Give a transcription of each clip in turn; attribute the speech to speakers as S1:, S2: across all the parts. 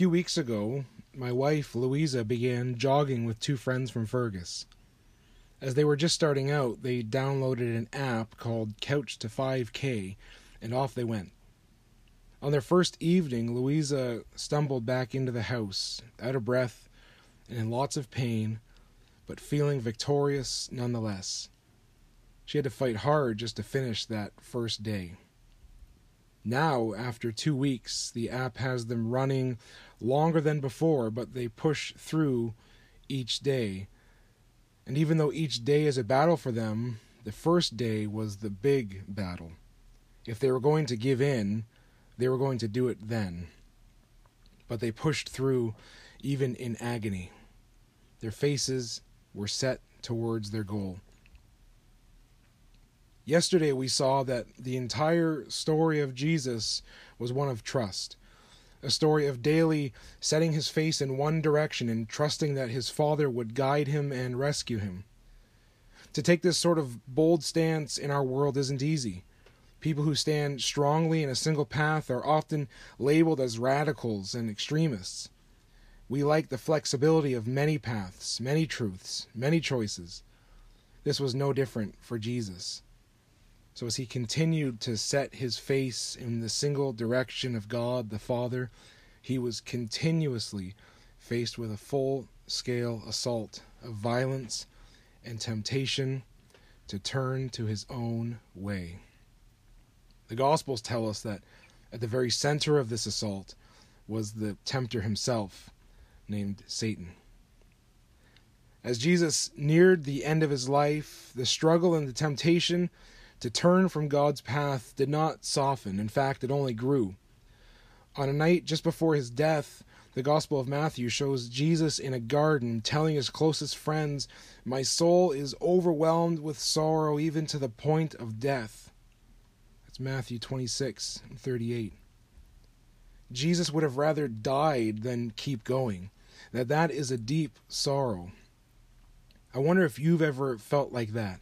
S1: weeks ago, my wife, Louisa, began jogging with two friends from Fergus. As they were just starting out, they downloaded an app called Couch to 5K, and off they went. On their first evening, Louisa stumbled back into the house, out of breath and in lots of pain, but feeling victorious nonetheless. She had to fight hard just to finish that first day. Now, after two weeks, the app has them running longer than before, but they push through each day. And even though each day is a battle for them, the first day was the big battle. If they were going to give in, they were going to do it then. But they pushed through even in agony. Their faces were set towards their goal. Yesterday, we saw that the entire story of Jesus was one of trust. A story of daily setting his face in one direction and trusting that his Father would guide him and rescue him. To take this sort of bold stance in our world isn't easy. People who stand strongly in a single path are often labeled as radicals and extremists. We like the flexibility of many paths, many truths, many choices. This was no different for Jesus. So, as he continued to set his face in the single direction of God the Father, he was continuously faced with a full scale assault of violence and temptation to turn to his own way. The Gospels tell us that at the very center of this assault was the tempter himself, named Satan. As Jesus neared the end of his life, the struggle and the temptation to turn from God's path did not soften. In fact, it only grew. On a night just before his death, the Gospel of Matthew shows Jesus in a garden telling his closest friends, My soul is overwhelmed with sorrow even to the point of death. That's Matthew 26 and 38. Jesus would have rather died than keep going. That that is a deep sorrow. I wonder if you've ever felt like that.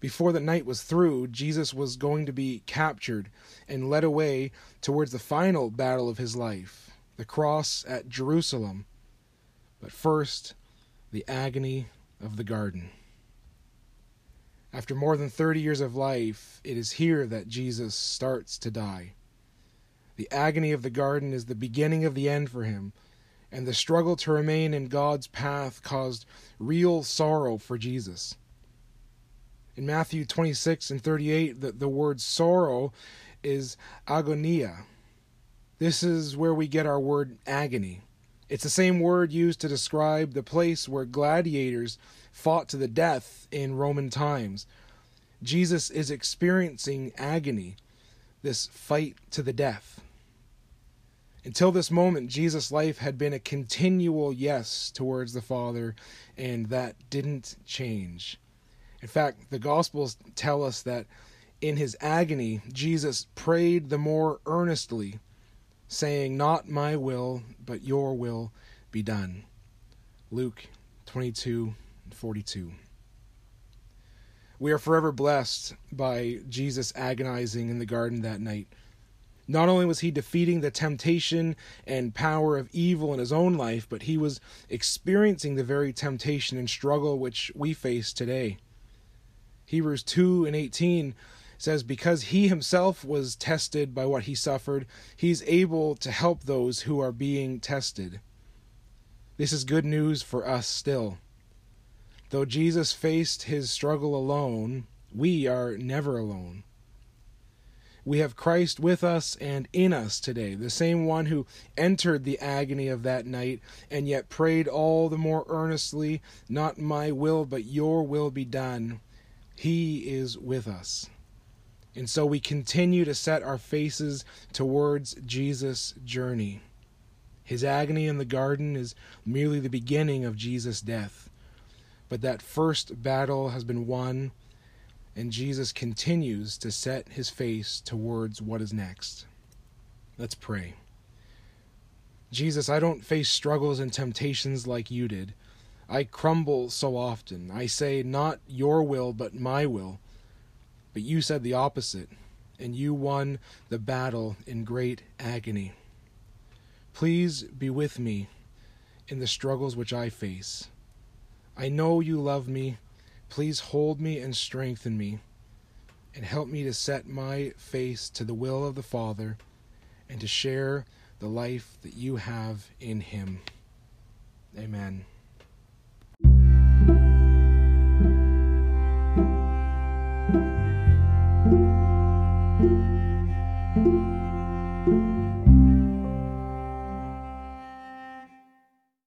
S1: Before the night was through, Jesus was going to be captured and led away towards the final battle of his life, the cross at Jerusalem. But first, the agony of the garden. After more than 30 years of life, it is here that Jesus starts to die. The agony of the garden is the beginning of the end for him, and the struggle to remain in God's path caused real sorrow for Jesus. In Matthew 26 and 38, the, the word sorrow is agonia. This is where we get our word agony. It's the same word used to describe the place where gladiators fought to the death in Roman times. Jesus is experiencing agony, this fight to the death. Until this moment, Jesus' life had been a continual yes towards the Father, and that didn't change. In fact, the Gospels tell us that in his agony, Jesus prayed the more earnestly, saying, Not my will, but your will be done. Luke 22 42. We are forever blessed by Jesus agonizing in the garden that night. Not only was he defeating the temptation and power of evil in his own life, but he was experiencing the very temptation and struggle which we face today. Hebrews 2 and 18 says, Because he himself was tested by what he suffered, he's able to help those who are being tested. This is good news for us still. Though Jesus faced his struggle alone, we are never alone. We have Christ with us and in us today, the same one who entered the agony of that night and yet prayed all the more earnestly, Not my will, but your will be done. He is with us. And so we continue to set our faces towards Jesus' journey. His agony in the garden is merely the beginning of Jesus' death. But that first battle has been won, and Jesus continues to set his face towards what is next. Let's pray. Jesus, I don't face struggles and temptations like you did. I crumble so often. I say, Not your will, but my will. But you said the opposite, and you won the battle in great agony. Please be with me in the struggles which I face. I know you love me. Please hold me and strengthen me, and help me to set my face to the will of the Father and to share the life that you have in Him. Amen.